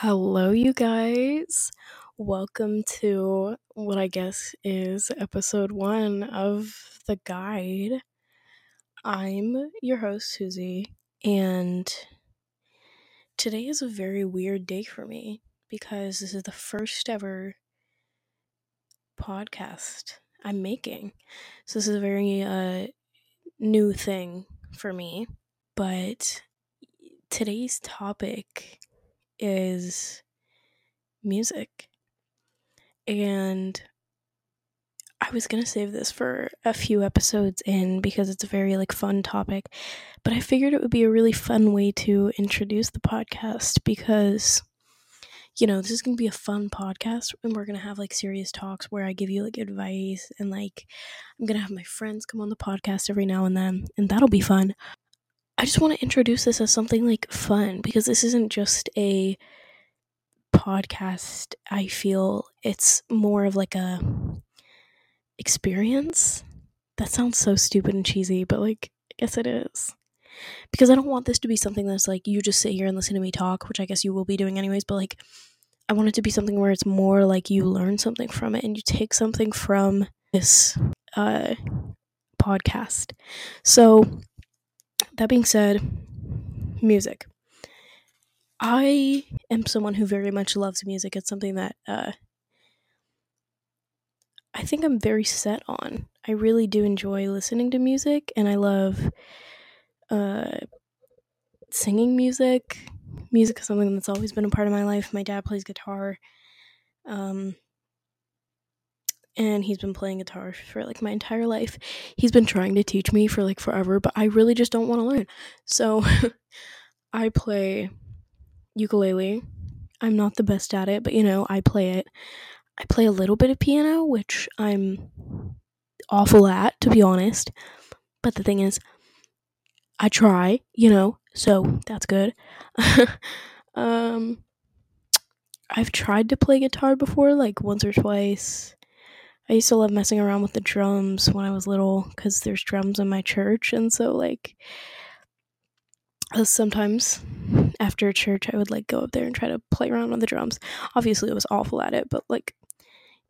Hello, you guys. Welcome to what I guess is episode one of the guide. I'm your host, Susie, and today is a very weird day for me because this is the first ever podcast I'm making. So, this is a very uh, new thing for me. But today's topic is music. And I was going to save this for a few episodes in because it's a very like fun topic, but I figured it would be a really fun way to introduce the podcast because you know, this is going to be a fun podcast and we're going to have like serious talks where I give you like advice and like I'm going to have my friends come on the podcast every now and then and that'll be fun. I just want to introduce this as something like fun because this isn't just a podcast. I feel it's more of like a experience. That sounds so stupid and cheesy, but like I guess it is. Because I don't want this to be something that's like you just sit here and listen to me talk, which I guess you will be doing anyways, but like I want it to be something where it's more like you learn something from it and you take something from this uh podcast. So that being said, music. I am someone who very much loves music. It's something that uh, I think I'm very set on. I really do enjoy listening to music, and I love uh, singing music. Music is something that's always been a part of my life. My dad plays guitar. Um, and he's been playing guitar for like my entire life. He's been trying to teach me for like forever, but I really just don't want to learn. So I play ukulele. I'm not the best at it, but you know, I play it. I play a little bit of piano, which I'm awful at, to be honest. But the thing is, I try, you know, so that's good. um, I've tried to play guitar before, like once or twice. I used to love messing around with the drums when I was little because there's drums in my church, and so like sometimes after church, I would like go up there and try to play around on the drums. Obviously, I was awful at it, but like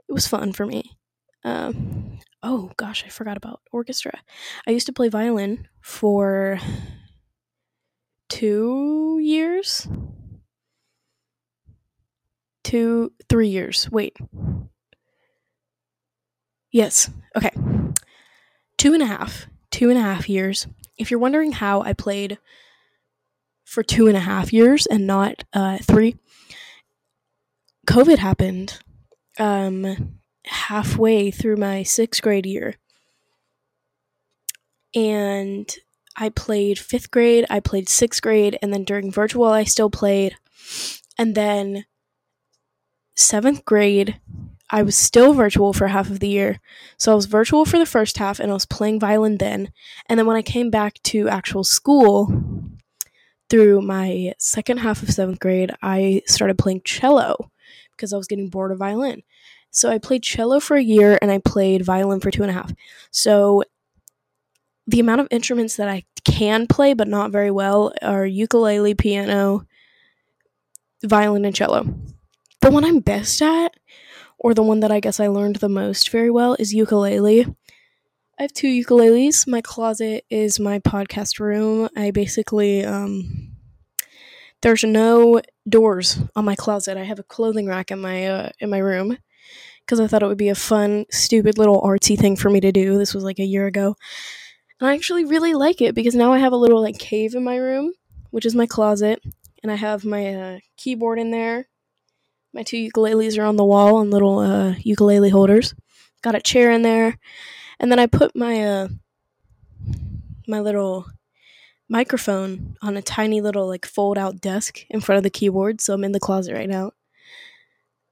it was fun for me. Um, oh gosh, I forgot about orchestra. I used to play violin for two years, two, three years. Wait, yes, okay, two and a half, two and a half years. If you're wondering how I played for two and a half years and not uh, three, COVID happened um, halfway through my sixth grade year. And I played fifth grade, I played sixth grade, and then during virtual, I still played. And then seventh grade, I was still virtual for half of the year. So I was virtual for the first half and I was playing violin then. And then when I came back to actual school through my second half of seventh grade, I started playing cello because I was getting bored of violin. So I played cello for a year and I played violin for two and a half. So the amount of instruments that I can play but not very well are ukulele, piano, violin, and cello. The one I'm best at, or the one that I guess I learned the most very well, is ukulele. I have two ukuleles. My closet is my podcast room. I basically um there's no doors on my closet. I have a clothing rack in my uh, in my room because I thought it would be a fun, stupid little artsy thing for me to do. This was like a year ago. And I actually really like it because now I have a little like cave in my room, which is my closet, and I have my uh, keyboard in there. My two ukuleles are on the wall on little uh, ukulele holders. Got a chair in there, and then I put my uh, my little microphone on a tiny little like fold out desk in front of the keyboard. So I'm in the closet right now.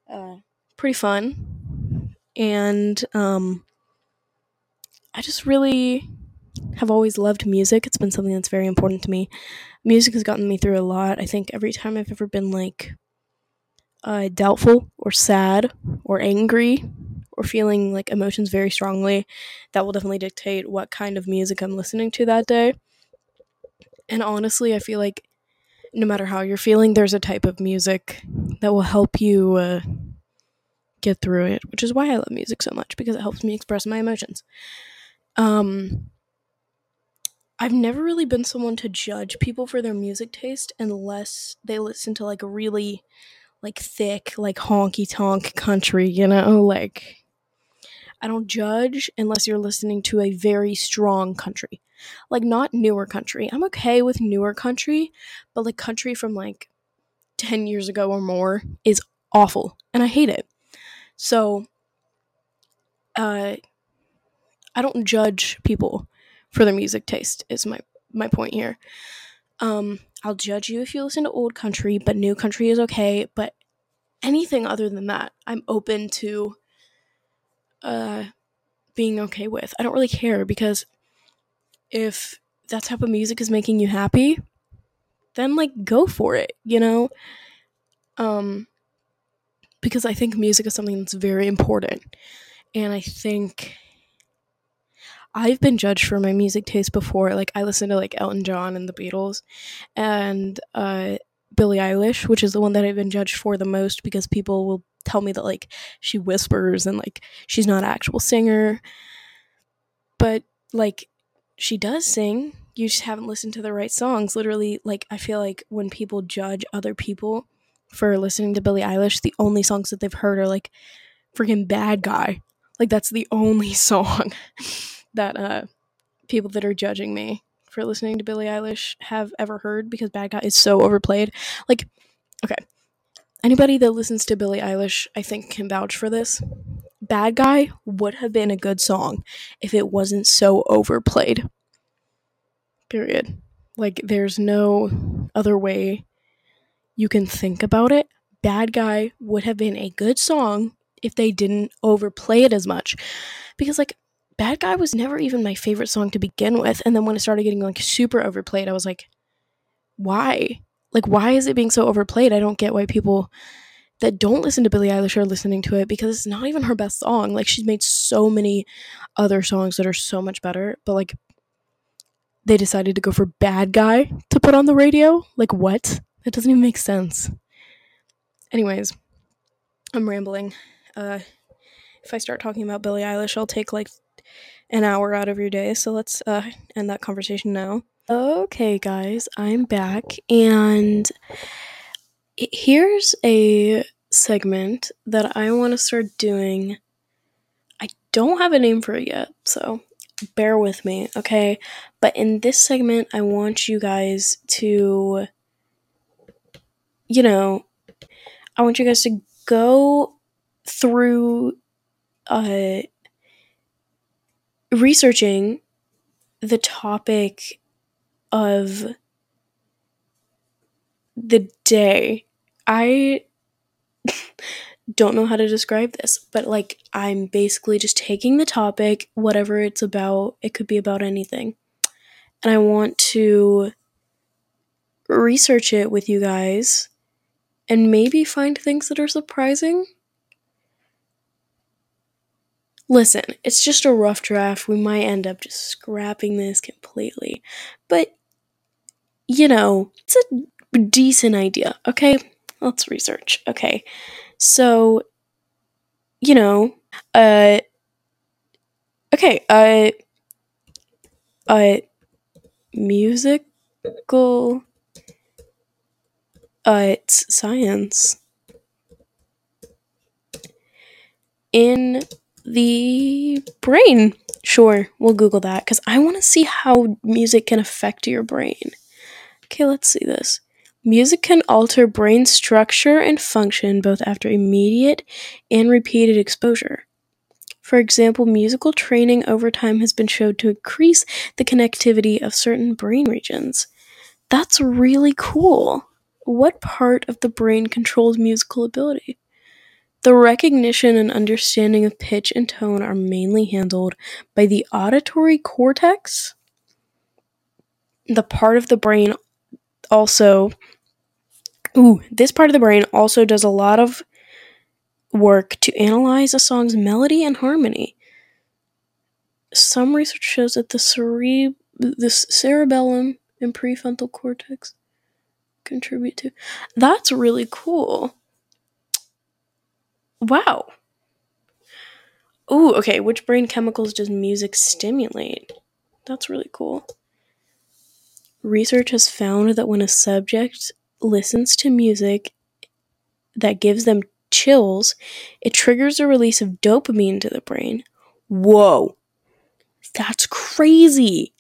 Uh, pretty fun, and um, I just really have always loved music. It's been something that's very important to me. Music has gotten me through a lot. I think every time I've ever been like uh, doubtful or sad or angry or feeling like emotions very strongly, that will definitely dictate what kind of music I'm listening to that day. And honestly, I feel like no matter how you're feeling, there's a type of music that will help you uh, get through it, which is why I love music so much because it helps me express my emotions. Um, I've never really been someone to judge people for their music taste unless they listen to like really like thick, like honky tonk country, you know, like I don't judge unless you're listening to a very strong country. Like not newer country. I'm okay with newer country, but like country from like 10 years ago or more is awful and I hate it. So uh I don't judge people for their music taste is my my point here. Um I'll judge you if you listen to old country, but new country is okay, but anything other than that, I'm open to uh being okay with. I don't really care because if that type of music is making you happy, then like go for it, you know? Um because I think music is something that's very important. And I think I've been judged for my music taste before. Like I listen to like Elton John and the Beatles and uh Billie Eilish, which is the one that I've been judged for the most because people will tell me that like she whispers and like she's not an actual singer. But like she does sing. You just haven't listened to the right songs. Literally, like I feel like when people judge other people for listening to Billie Eilish, the only songs that they've heard are like freaking Bad Guy. Like that's the only song that uh people that are judging me for listening to Billie Eilish have ever heard because Bad Guy is so overplayed. Like, okay, anybody that listens to Billie Eilish, I think, can vouch for this. Bad Guy would have been a good song if it wasn't so overplayed. Period. Like, there's no other way you can think about it. Bad Guy would have been a good song if they didn't overplay it as much. Because, like, Bad Guy was never even my favorite song to begin with. And then when it started getting like super overplayed, I was like, why? Like, why is it being so overplayed? I don't get why people that don't listen to Billie Eilish are listening to it because it's not even her best song. Like, she's made so many other songs that are so much better, but like, they decided to go for Bad Guy to put on the radio. Like, what? That doesn't even make sense. Anyways, I'm rambling. Uh, if I start talking about Billie Eilish, I'll take like an hour out of your day. So let's uh, end that conversation now. Okay, guys, I'm back, and here's a segment that I want to start doing. I don't have a name for it yet, so bear with me, okay? But in this segment, I want you guys to, you know, I want you guys to go through uh researching the topic of the day. I don't know how to describe this, but like I'm basically just taking the topic, whatever it's about, it could be about anything. And I want to research it with you guys and maybe find things that are surprising Listen, it's just a rough draft. We might end up just scrapping this completely. But, you know, it's a decent idea, okay? Let's research. Okay. So, you know, uh, okay, uh, uh, musical, uh, it's science. In the brain. Sure, we'll Google that because I want to see how music can affect your brain. Okay, let's see this. Music can alter brain structure and function both after immediate and repeated exposure. For example, musical training over time has been shown to increase the connectivity of certain brain regions. That's really cool. What part of the brain controls musical ability? The recognition and understanding of pitch and tone are mainly handled by the auditory cortex. The part of the brain also Ooh, this part of the brain also does a lot of work to analyze a song's melody and harmony. Some research shows that the the cerebellum and prefrontal cortex contribute to. That's really cool. Wow. Ooh, okay. Which brain chemicals does music stimulate? That's really cool. Research has found that when a subject listens to music that gives them chills, it triggers a release of dopamine to the brain. Whoa. That's crazy.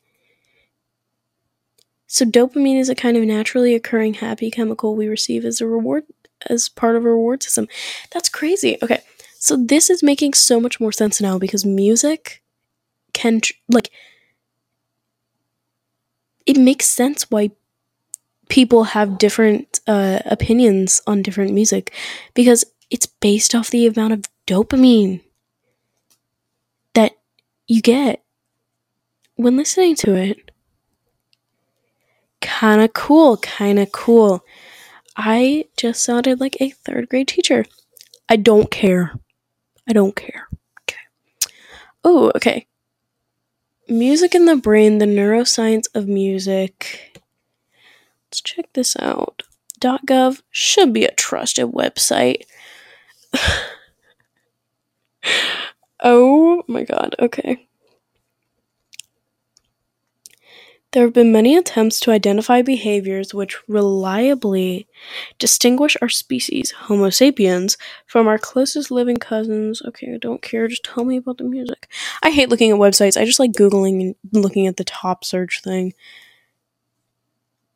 So dopamine is a kind of naturally occurring happy chemical we receive as a reward as part of a reward system. That's crazy. Okay. So this is making so much more sense now because music can tr- like it makes sense why people have different uh, opinions on different music because it's based off the amount of dopamine that you get when listening to it. Kind of cool, kind of cool. I just sounded like a third grade teacher. I don't care. I don't care. Okay. Oh, okay. Music in the brain, the neuroscience of music. Let's check this out. .gov should be a trusted website. oh my god, okay. There have been many attempts to identify behaviors which reliably distinguish our species, Homo sapiens, from our closest living cousins. Okay, I don't care, just tell me about the music. I hate looking at websites, I just like Googling and looking at the top search thing.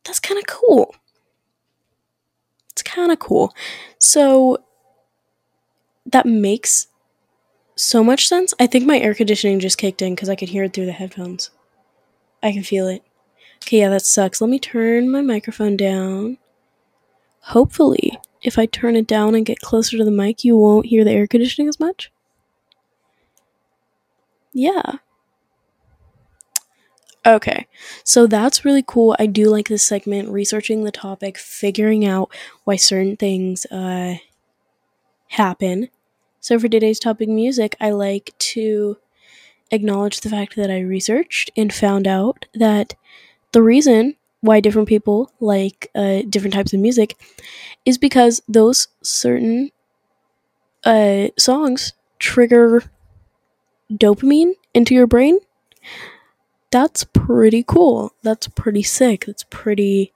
That's kind of cool. It's kind of cool. So, that makes so much sense. I think my air conditioning just kicked in because I could hear it through the headphones. I can feel it. Okay, yeah, that sucks. Let me turn my microphone down. Hopefully, if I turn it down and get closer to the mic, you won't hear the air conditioning as much. Yeah. Okay, so that's really cool. I do like this segment, researching the topic, figuring out why certain things uh, happen. So, for today's topic, music, I like to acknowledge the fact that I researched and found out that the reason why different people like uh, different types of music is because those certain uh, songs trigger dopamine into your brain. That's pretty cool. That's pretty sick. That's pretty.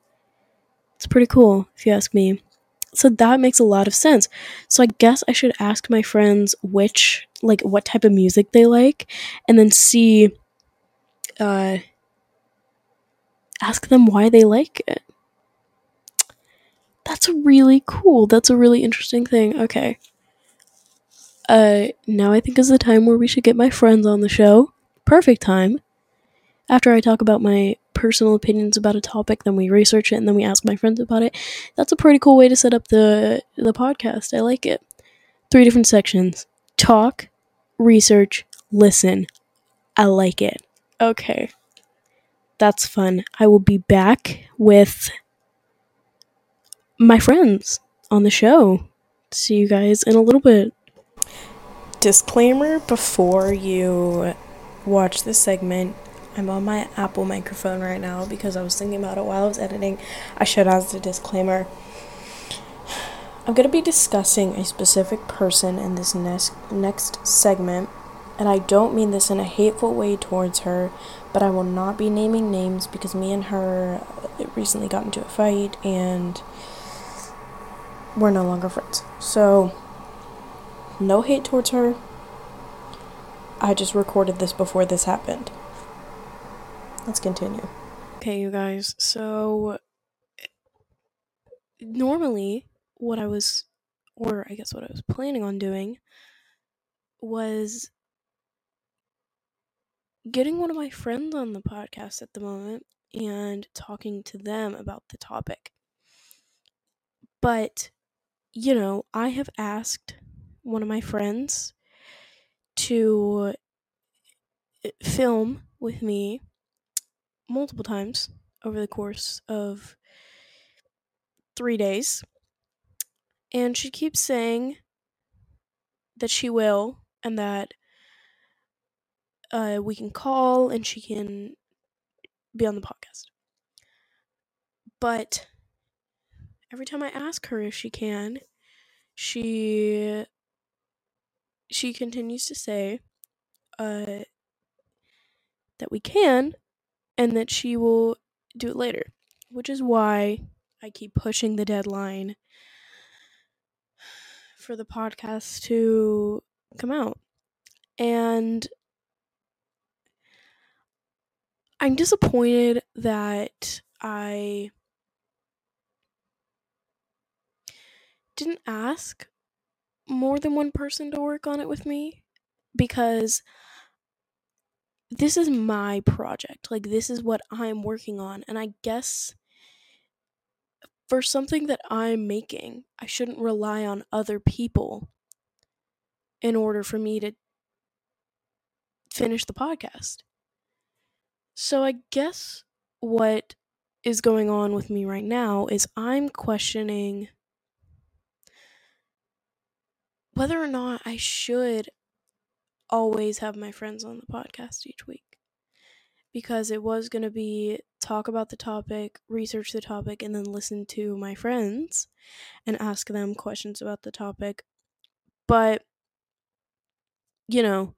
It's pretty cool, if you ask me. So that makes a lot of sense. So I guess I should ask my friends which, like, what type of music they like, and then see, uh, ask them why they like it. That's really cool. That's a really interesting thing. Okay. Uh, now I think is the time where we should get my friends on the show. Perfect time. After I talk about my personal opinions about a topic, then we research it and then we ask my friends about it. That's a pretty cool way to set up the the podcast. I like it. Three different sections. Talk, research, listen. I like it. Okay. That's fun. I will be back with my friends on the show. See you guys in a little bit. Disclaimer before you watch this segment I'm on my Apple microphone right now because I was thinking about it while I was editing. I should add the disclaimer. I'm going to be discussing a specific person in this next next segment, and I don't mean this in a hateful way towards her, but I will not be naming names because me and her recently got into a fight and we're no longer friends. So, no hate towards her. I just recorded this before this happened. Let's continue. Okay, you guys. So normally what I was or I guess what I was planning on doing was getting one of my friends on the podcast at the moment and talking to them about the topic. But you know, I have asked one of my friends to uh, film with me multiple times over the course of three days. And she keeps saying that she will and that uh, we can call and she can be on the podcast. But every time I ask her if she can, she she continues to say uh, that we can and that she will do it later, which is why I keep pushing the deadline for the podcast to come out. And I'm disappointed that I didn't ask more than one person to work on it with me because this is my project. Like, this is what I'm working on. And I guess for something that I'm making, I shouldn't rely on other people in order for me to finish the podcast. So I guess what is going on with me right now is I'm questioning whether or not I should always have my friends on the podcast each week. Because it was going to be talk about the topic, research the topic, and then listen to my friends and ask them questions about the topic. But, you know,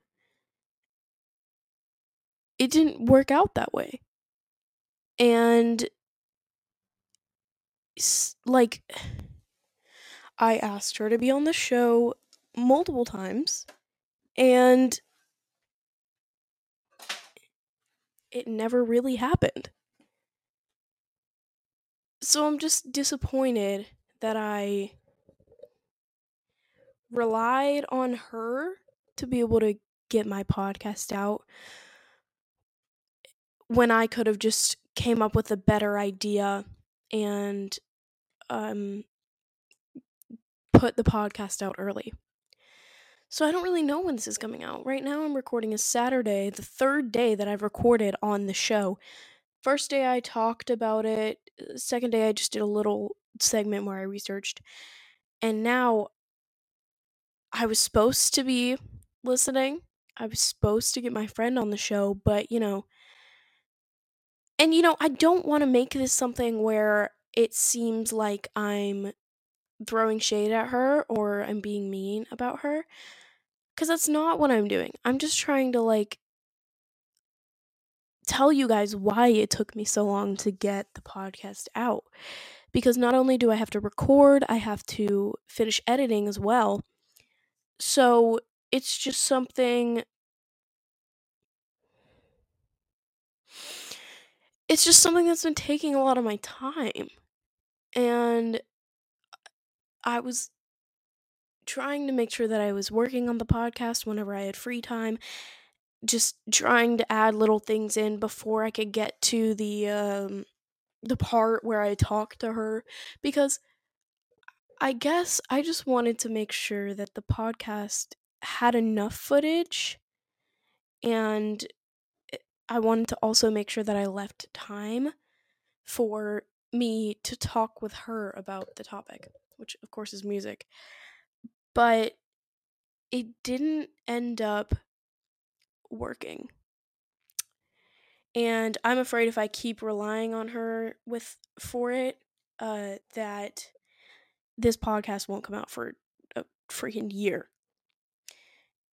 it didn't work out that way. And, like, I asked her to be on the show multiple times, and it never really happened. So I'm just disappointed that I relied on her to be able to get my podcast out when I could have just came up with a better idea and um put the podcast out early. So I don't really know when this is coming out. Right now I'm recording a Saturday, the third day that I've recorded on the show. First day I talked about it, second day I just did a little segment where I researched. And now I was supposed to be listening. I was supposed to get my friend on the show, but you know, and you know, I don't want to make this something where it seems like I'm throwing shade at her or I'm being mean about her cuz that's not what I'm doing. I'm just trying to like tell you guys why it took me so long to get the podcast out. Because not only do I have to record, I have to finish editing as well. So it's just something. It's just something that's been taking a lot of my time. And I was trying to make sure that I was working on the podcast whenever I had free time just trying to add little things in before I could get to the um the part where I talk to her because I guess I just wanted to make sure that the podcast had enough footage and I wanted to also make sure that I left time for me to talk with her about the topic, which of course is music. But it didn't end up working. And I'm afraid if I keep relying on her with for it, uh, that this podcast won't come out for a freaking year.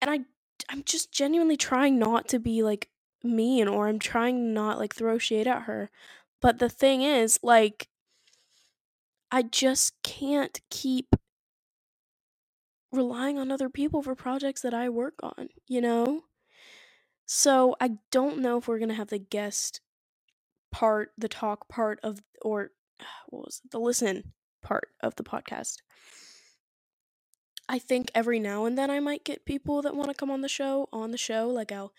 And I I'm just genuinely trying not to be like mean or I'm trying not like throw shade at her. But the thing is, like I just can't keep relying on other people for projects that I work on, you know? So I don't know if we're gonna have the guest part, the talk part of, or what was it, the listen part of the podcast. I think every now and then I might get people that want to come on the show on the show. Like I'll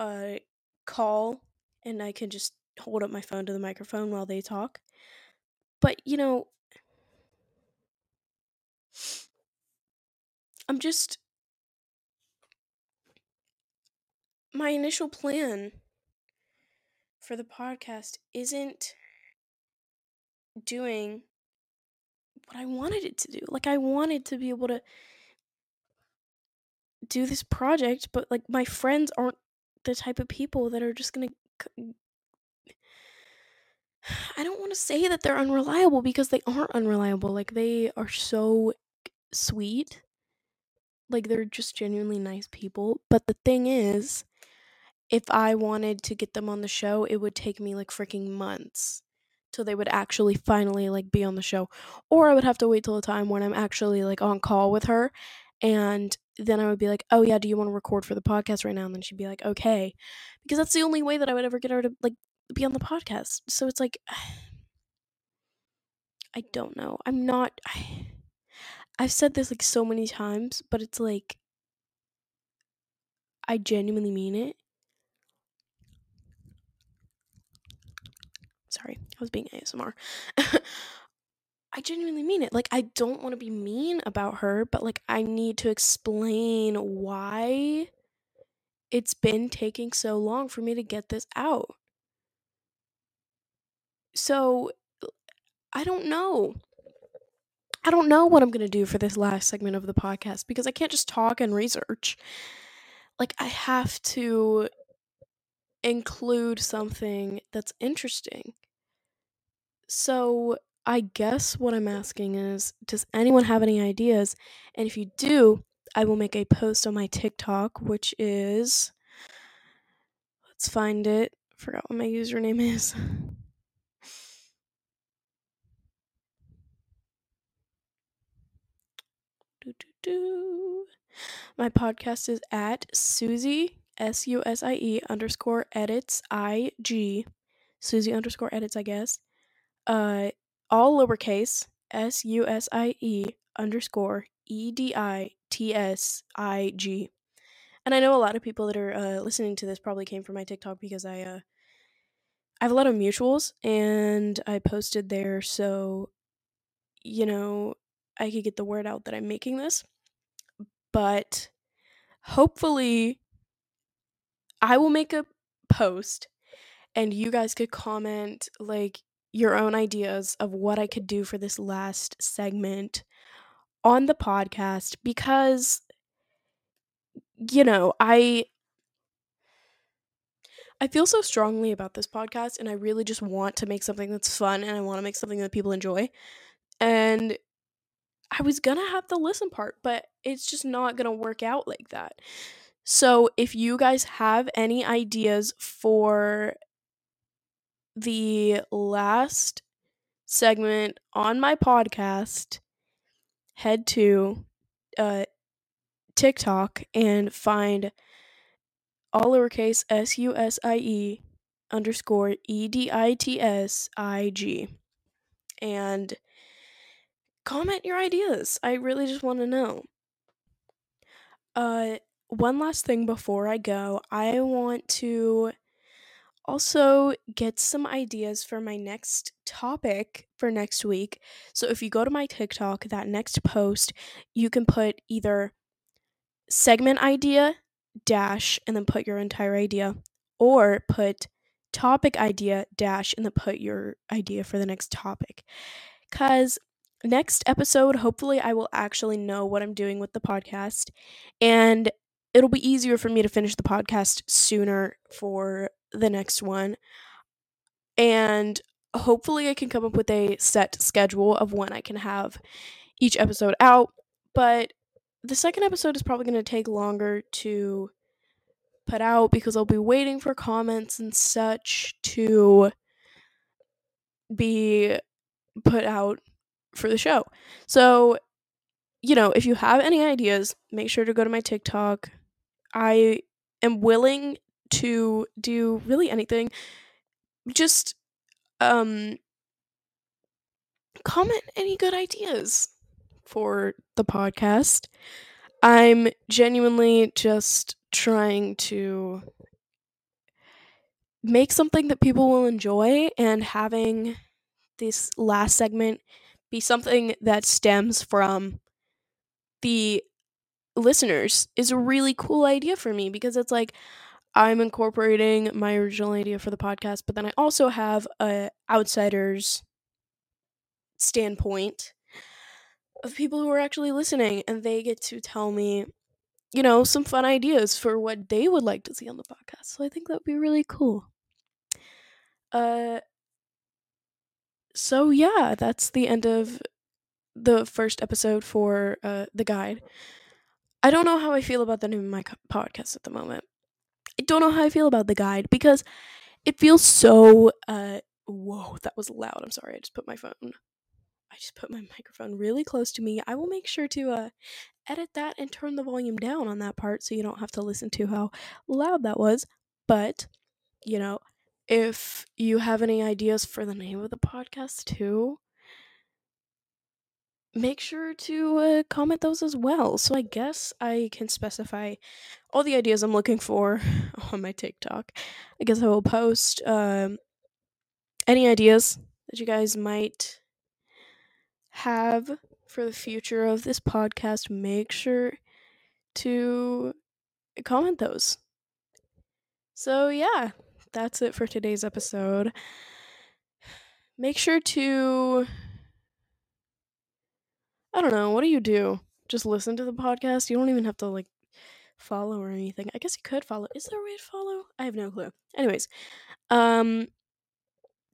uh, call and I can just hold up my phone to the microphone while they talk. But you know, I'm just my initial plan for the podcast isn't doing what I wanted it to do. Like I wanted to be able to do this project, but like my friends aren't the type of people that are just going to I don't want to say that they're unreliable because they aren't unreliable. Like they are so sweet. Like they're just genuinely nice people. But the thing is, if I wanted to get them on the show, it would take me like freaking months till they would actually finally like be on the show. Or I would have to wait till the time when I'm actually like on call with her and then I would be like, "Oh yeah, do you want to record for the podcast right now?" And then she'd be like, "Okay." Because that's the only way that I would ever get her to like be on the podcast. So it's like I don't know. I'm not I, I've said this like so many times, but it's like I genuinely mean it. Sorry, I was being ASMR. I genuinely mean it. Like, I don't want to be mean about her, but like, I need to explain why it's been taking so long for me to get this out. So, I don't know. I don't know what I'm going to do for this last segment of the podcast because I can't just talk and research. Like, I have to include something that's interesting. So, I guess what I'm asking is Does anyone have any ideas? And if you do, I will make a post on my TikTok, which is. Let's find it. Forgot what my username is. Do, do, do. My podcast is at Susie S U S I E underscore edits I G Susie underscore edits I guess. Uh, all lowercase S U S I E underscore E D I T S I G. And I know a lot of people that are uh, listening to this probably came from my TikTok because I uh, I have a lot of mutuals and I posted there so you know I could get the word out that I'm making this. But hopefully I will make a post and you guys could comment like your own ideas of what I could do for this last segment on the podcast because you know, I I feel so strongly about this podcast and I really just want to make something that's fun and I want to make something that people enjoy. And I was going to have the listen part, but it's just not going to work out like that. So, if you guys have any ideas for the last segment on my podcast, head to uh, TikTok and find all lowercase S U S I E underscore E D I T S I G. And comment your ideas. I really just want to know. Uh, one last thing before I go, I want to also get some ideas for my next topic for next week. So if you go to my TikTok, that next post, you can put either segment idea dash and then put your entire idea or put topic idea dash and then put your idea for the next topic. Cuz next episode hopefully I will actually know what I'm doing with the podcast and it'll be easier for me to finish the podcast sooner for the next one. And hopefully, I can come up with a set schedule of when I can have each episode out. But the second episode is probably going to take longer to put out because I'll be waiting for comments and such to be put out for the show. So, you know, if you have any ideas, make sure to go to my TikTok. I am willing to do really anything. Just um comment any good ideas for the podcast. I'm genuinely just trying to make something that people will enjoy and having this last segment be something that stems from the listeners is a really cool idea for me because it's like I'm incorporating my original idea for the podcast, but then I also have a outsider's standpoint of people who are actually listening and they get to tell me, you know, some fun ideas for what they would like to see on the podcast. So I think that would be really cool. Uh so yeah, that's the end of the first episode for uh, the guide. I don't know how I feel about the name of my co- podcast at the moment. I don't know how I feel about the guide because it feels so. Uh, whoa, that was loud. I'm sorry. I just put my phone. I just put my microphone really close to me. I will make sure to uh, edit that and turn the volume down on that part so you don't have to listen to how loud that was. But, you know, if you have any ideas for the name of the podcast too, make sure to uh, comment those as well. So I guess I can specify all the ideas I'm looking for on my TikTok. I guess I will post um, any ideas that you guys might have for the future of this podcast. Make sure to comment those. So, yeah, that's it for today's episode. Make sure to. I don't know, what do you do? Just listen to the podcast? You don't even have to, like, follow or anything. I guess you could follow. Is there a way to follow? I have no clue. Anyways, um,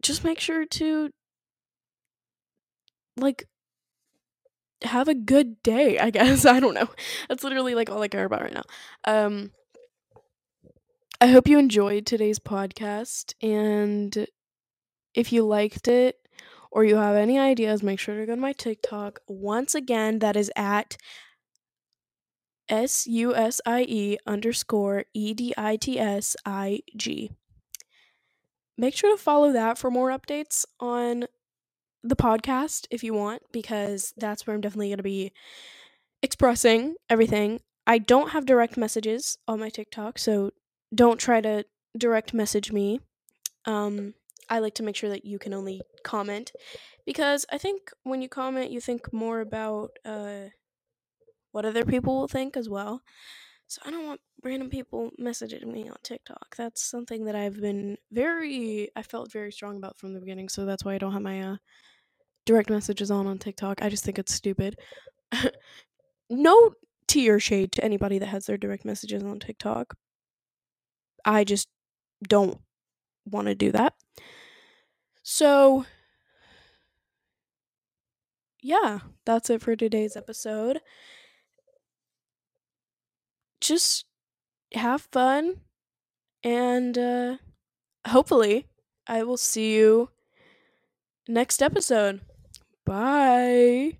just make sure to, like, have a good day, I guess. I don't know. That's literally, like, all I care about right now. Um, I hope you enjoyed today's podcast. And if you liked it or you have any ideas, make sure to go to my TikTok. Once again, that is at S U S I E underscore E D I T S I G. Make sure to follow that for more updates on the podcast if you want, because that's where I'm definitely going to be expressing everything. I don't have direct messages on my TikTok, so don't try to direct message me. Um, I like to make sure that you can only comment because I think when you comment, you think more about uh, what other people will think as well. So I don't want random people messaging me on TikTok. That's something that I've been very, I felt very strong about from the beginning. So that's why I don't have my uh, direct messages on on TikTok. I just think it's stupid. no tea or shade to anybody that has their direct messages on TikTok. I just don't want to do that. So, yeah, that's it for today's episode. Just have fun and uh, hopefully I will see you next episode. Bye.